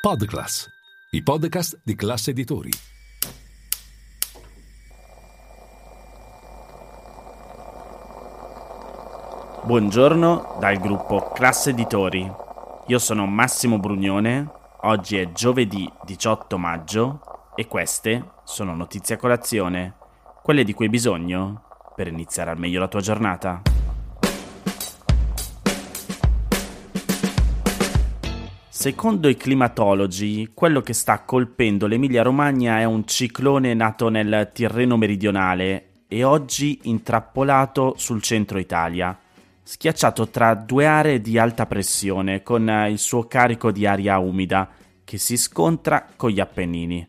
Podclass, i podcast di classe editori. Buongiorno dal gruppo Classe Editori. Io sono Massimo Brugnone, oggi è giovedì 18 maggio e queste sono notizie a colazione, quelle di cui hai bisogno per iniziare al meglio la tua giornata. Secondo i climatologi, quello che sta colpendo l'Emilia-Romagna è un ciclone nato nel Tirreno meridionale e oggi intrappolato sul centro Italia, schiacciato tra due aree di alta pressione con il suo carico di aria umida che si scontra con gli Appennini.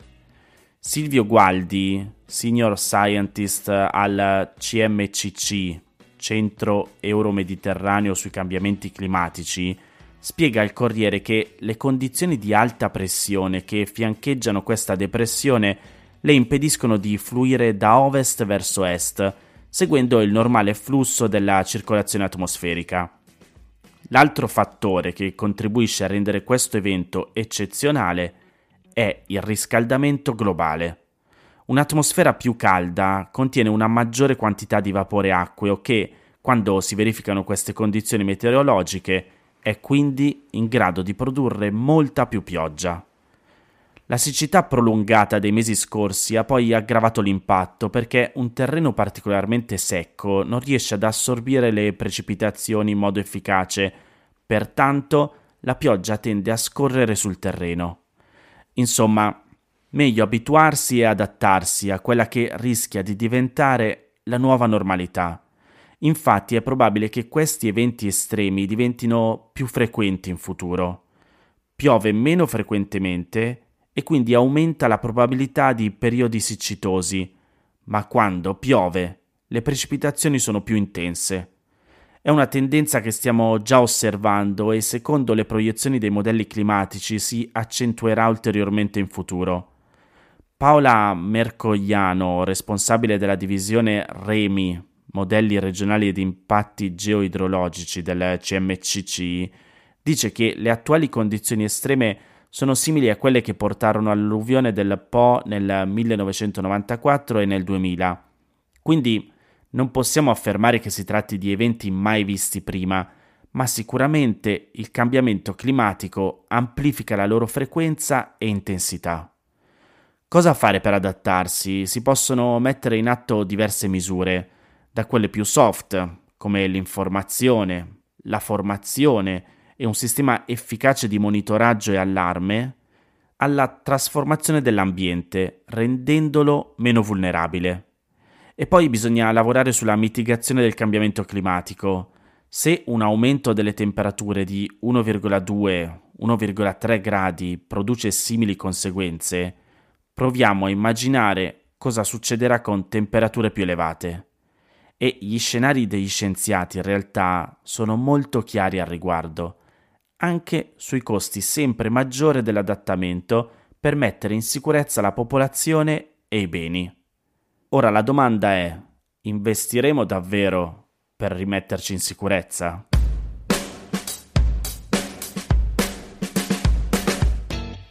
Silvio Gualdi, senior scientist al CMCC, Centro Euro-Mediterraneo sui cambiamenti climatici, spiega al Corriere che le condizioni di alta pressione che fiancheggiano questa depressione le impediscono di fluire da ovest verso est, seguendo il normale flusso della circolazione atmosferica. L'altro fattore che contribuisce a rendere questo evento eccezionale è il riscaldamento globale. Un'atmosfera più calda contiene una maggiore quantità di vapore acqueo che, quando si verificano queste condizioni meteorologiche, è quindi in grado di produrre molta più pioggia. La siccità prolungata dei mesi scorsi ha poi aggravato l'impatto perché un terreno particolarmente secco non riesce ad assorbire le precipitazioni in modo efficace, pertanto la pioggia tende a scorrere sul terreno. Insomma, meglio abituarsi e adattarsi a quella che rischia di diventare la nuova normalità Infatti è probabile che questi eventi estremi diventino più frequenti in futuro. Piove meno frequentemente e quindi aumenta la probabilità di periodi siccitosi, ma quando piove le precipitazioni sono più intense. È una tendenza che stiamo già osservando e secondo le proiezioni dei modelli climatici si accentuerà ulteriormente in futuro. Paola Mercogliano, responsabile della divisione REMI modelli regionali di impatti geoidrologici del CMCC, dice che le attuali condizioni estreme sono simili a quelle che portarono all'alluvione del Po nel 1994 e nel 2000. Quindi non possiamo affermare che si tratti di eventi mai visti prima, ma sicuramente il cambiamento climatico amplifica la loro frequenza e intensità. Cosa fare per adattarsi? Si possono mettere in atto diverse misure da quelle più soft, come l'informazione, la formazione e un sistema efficace di monitoraggio e allarme, alla trasformazione dell'ambiente, rendendolo meno vulnerabile. E poi bisogna lavorare sulla mitigazione del cambiamento climatico. Se un aumento delle temperature di 1,2-1,3 gradi produce simili conseguenze, proviamo a immaginare cosa succederà con temperature più elevate e gli scenari degli scienziati in realtà sono molto chiari al riguardo, anche sui costi sempre maggiori dell'adattamento per mettere in sicurezza la popolazione e i beni. Ora la domanda è, investiremo davvero per rimetterci in sicurezza?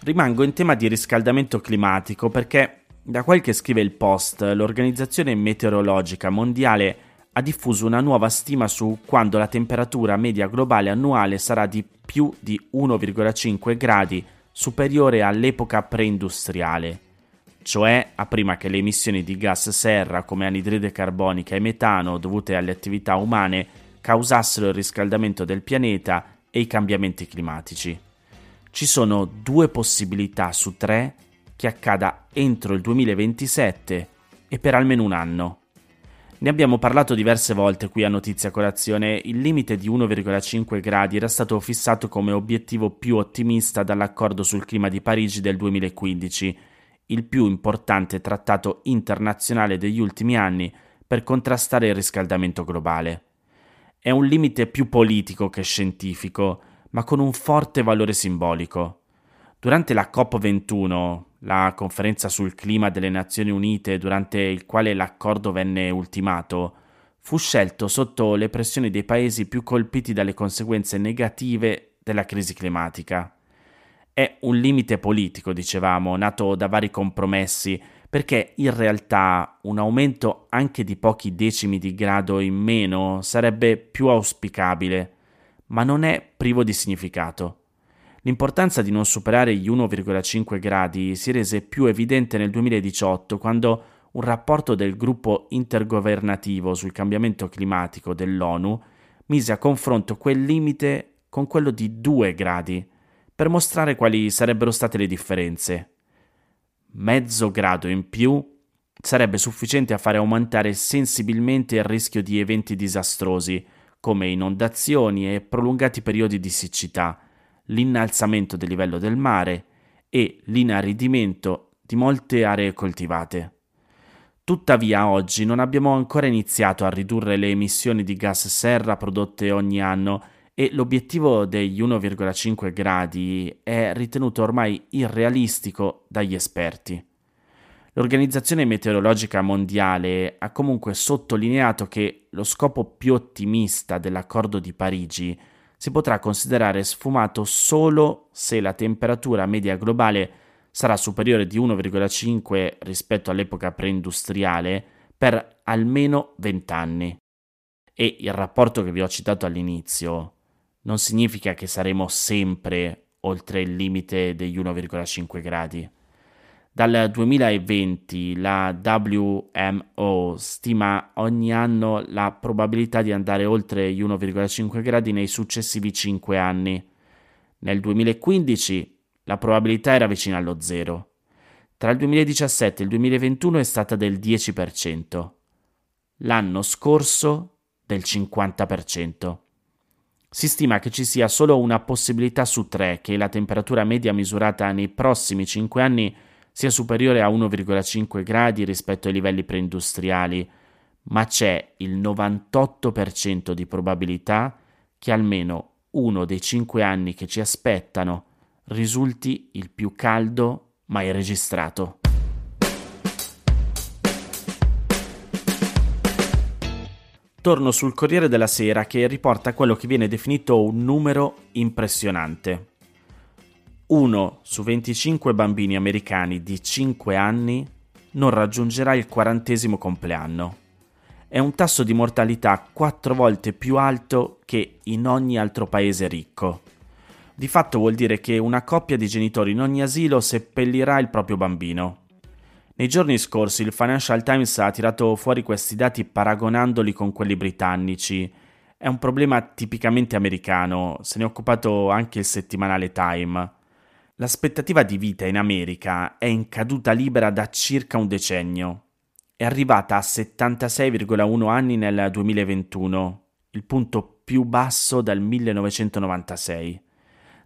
Rimango in tema di riscaldamento climatico perché da quel che scrive il Post, l'Organizzazione Meteorologica Mondiale ha diffuso una nuova stima su quando la temperatura media globale annuale sarà di più di 1,5 gradi superiore all'epoca preindustriale, cioè a prima che le emissioni di gas serra come anidride carbonica e metano dovute alle attività umane causassero il riscaldamento del pianeta e i cambiamenti climatici. Ci sono due possibilità su tre che accada entro il 2027 e per almeno un anno. Ne abbiamo parlato diverse volte qui a Notizia Colazione, il limite di 1,5 gradi era stato fissato come obiettivo più ottimista dall'accordo sul clima di Parigi del 2015, il più importante trattato internazionale degli ultimi anni per contrastare il riscaldamento globale. È un limite più politico che scientifico, ma con un forte valore simbolico. Durante la COP21, la conferenza sul clima delle Nazioni Unite durante il quale l'accordo venne ultimato, fu scelto sotto le pressioni dei paesi più colpiti dalle conseguenze negative della crisi climatica. È un limite politico, dicevamo, nato da vari compromessi, perché in realtà un aumento anche di pochi decimi di grado in meno sarebbe più auspicabile, ma non è privo di significato. L'importanza di non superare gli 1,5 gradi si rese più evidente nel 2018 quando un rapporto del gruppo intergovernativo sul cambiamento climatico dell'ONU mise a confronto quel limite con quello di 2 gradi, per mostrare quali sarebbero state le differenze. Mezzo grado in più sarebbe sufficiente a fare aumentare sensibilmente il rischio di eventi disastrosi, come inondazioni e prolungati periodi di siccità, l'innalzamento del livello del mare e l'inaridimento di molte aree coltivate. Tuttavia oggi non abbiamo ancora iniziato a ridurre le emissioni di gas serra prodotte ogni anno e l'obiettivo degli 1,5 gradi è ritenuto ormai irrealistico dagli esperti. L'Organizzazione Meteorologica Mondiale ha comunque sottolineato che lo scopo più ottimista dell'accordo di Parigi si potrà considerare sfumato solo se la temperatura media globale sarà superiore di 1,5 rispetto all'epoca preindustriale per almeno 20 anni. E il rapporto che vi ho citato all'inizio non significa che saremo sempre oltre il limite degli 1,5 gradi. Dal 2020 la WMO stima ogni anno la probabilità di andare oltre gli 1,5 gradi nei successivi 5 anni. Nel 2015 la probabilità era vicina allo zero. Tra il 2017 e il 2021 è stata del 10%. L'anno scorso del 50%. Si stima che ci sia solo una possibilità su tre che la temperatura media misurata nei prossimi 5 anni sia superiore a 1,5 gradi rispetto ai livelli preindustriali, ma c'è il 98% di probabilità che almeno uno dei 5 anni che ci aspettano risulti il più caldo mai registrato. Torno sul Corriere della Sera che riporta quello che viene definito un numero impressionante. Uno su 25 bambini americani di 5 anni non raggiungerà il quarantesimo compleanno. È un tasso di mortalità quattro volte più alto che in ogni altro paese ricco. Di fatto vuol dire che una coppia di genitori in ogni asilo seppellirà il proprio bambino. Nei giorni scorsi il Financial Times ha tirato fuori questi dati paragonandoli con quelli britannici. È un problema tipicamente americano, se ne è occupato anche il settimanale Time. L'aspettativa di vita in America è in caduta libera da circa un decennio. È arrivata a 76,1 anni nel 2021, il punto più basso dal 1996.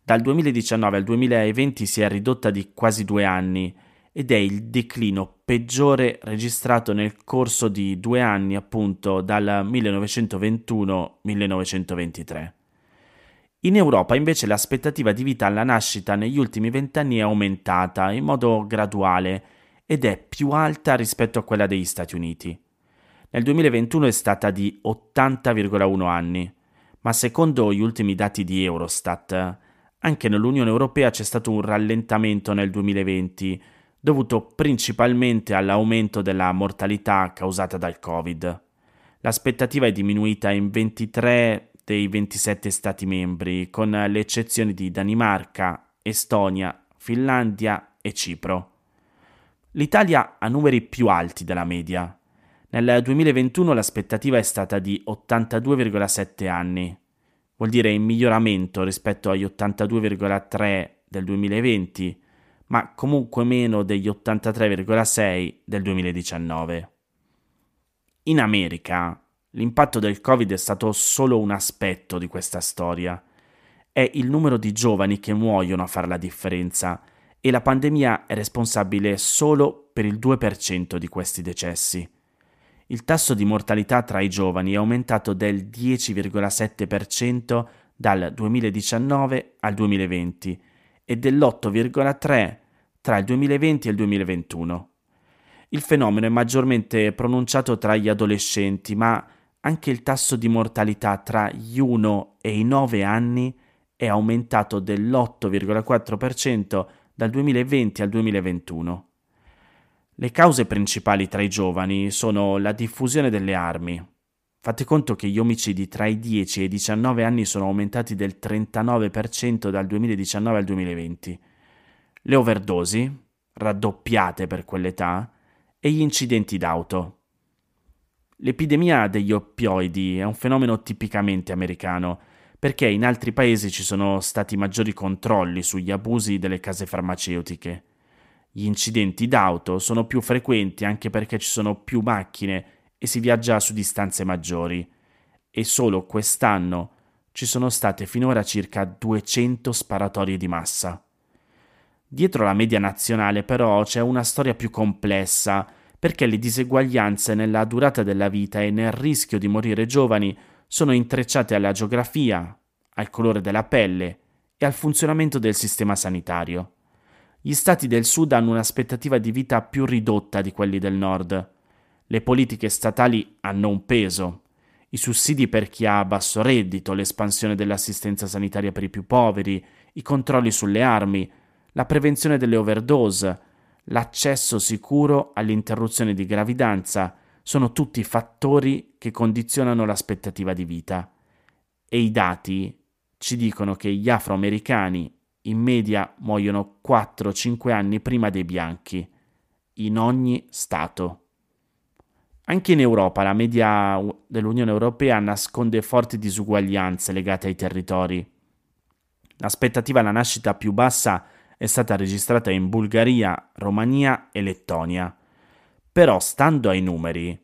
Dal 2019 al 2020 si è ridotta di quasi due anni ed è il declino peggiore registrato nel corso di due anni, appunto dal 1921-1923. In Europa invece l'aspettativa di vita alla nascita negli ultimi vent'anni è aumentata in modo graduale ed è più alta rispetto a quella degli Stati Uniti. Nel 2021 è stata di 80,1 anni, ma secondo gli ultimi dati di Eurostat anche nell'Unione Europea c'è stato un rallentamento nel 2020, dovuto principalmente all'aumento della mortalità causata dal Covid. L'aspettativa è diminuita in 23 dei 27 Stati membri, con le eccezioni di Danimarca, Estonia, Finlandia e Cipro. L'Italia ha numeri più alti della media. Nel 2021 l'aspettativa è stata di 82,7 anni, vuol dire in miglioramento rispetto agli 82,3 del 2020, ma comunque meno degli 83,6 del 2019. In America l'impatto del Covid è stato solo un aspetto di questa storia. È il numero di giovani che muoiono a fare la differenza e la pandemia è responsabile solo per il 2% di questi decessi il tasso di mortalità tra i giovani è aumentato del 10,7% dal 2019 al 2020 e dell'8,3% tra il 2020 e il 2021. Il fenomeno è maggiormente pronunciato tra gli adolescenti, ma anche il tasso di mortalità tra gli 1 e i 9 anni è aumentato dell'8,4% dal 2020 al 2021. Le cause principali tra i giovani sono la diffusione delle armi. Fate conto che gli omicidi tra i 10 e i 19 anni sono aumentati del 39% dal 2019 al 2020. Le overdosi, raddoppiate per quell'età, e gli incidenti d'auto. L'epidemia degli oppioidi è un fenomeno tipicamente americano, perché in altri paesi ci sono stati maggiori controlli sugli abusi delle case farmaceutiche. Gli incidenti d'auto sono più frequenti anche perché ci sono più macchine e si viaggia su distanze maggiori. E solo quest'anno ci sono state finora circa 200 sparatorie di massa. Dietro la media nazionale però c'è una storia più complessa, perché le diseguaglianze nella durata della vita e nel rischio di morire giovani sono intrecciate alla geografia, al colore della pelle e al funzionamento del sistema sanitario. Gli stati del sud hanno un'aspettativa di vita più ridotta di quelli del nord. Le politiche statali hanno un peso. I sussidi per chi ha basso reddito, l'espansione dell'assistenza sanitaria per i più poveri, i controlli sulle armi, la prevenzione delle overdose, l'accesso sicuro all'interruzione di gravidanza sono tutti fattori che condizionano l'aspettativa di vita. E i dati ci dicono che gli afroamericani in media muoiono 4-5 anni prima dei bianchi, in ogni Stato. Anche in Europa la media dell'Unione Europea nasconde forti disuguaglianze legate ai territori. L'aspettativa alla nascita più bassa è stata registrata in Bulgaria, Romania e Lettonia. Però, stando ai numeri,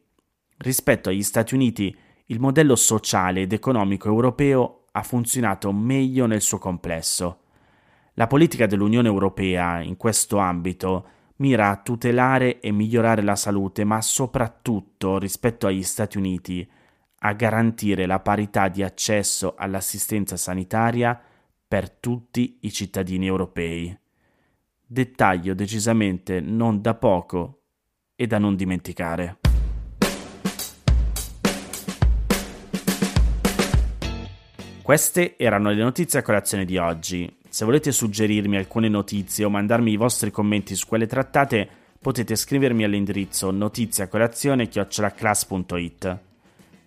rispetto agli Stati Uniti, il modello sociale ed economico europeo ha funzionato meglio nel suo complesso. La politica dell'Unione Europea in questo ambito mira a tutelare e migliorare la salute, ma soprattutto rispetto agli Stati Uniti a garantire la parità di accesso all'assistenza sanitaria per tutti i cittadini europei. Dettaglio decisamente non da poco e da non dimenticare. Queste erano le notizie a colazione di oggi. Se volete suggerirmi alcune notizie o mandarmi i vostri commenti su quelle trattate, potete scrivermi all'indirizzo notiziacolazione.it.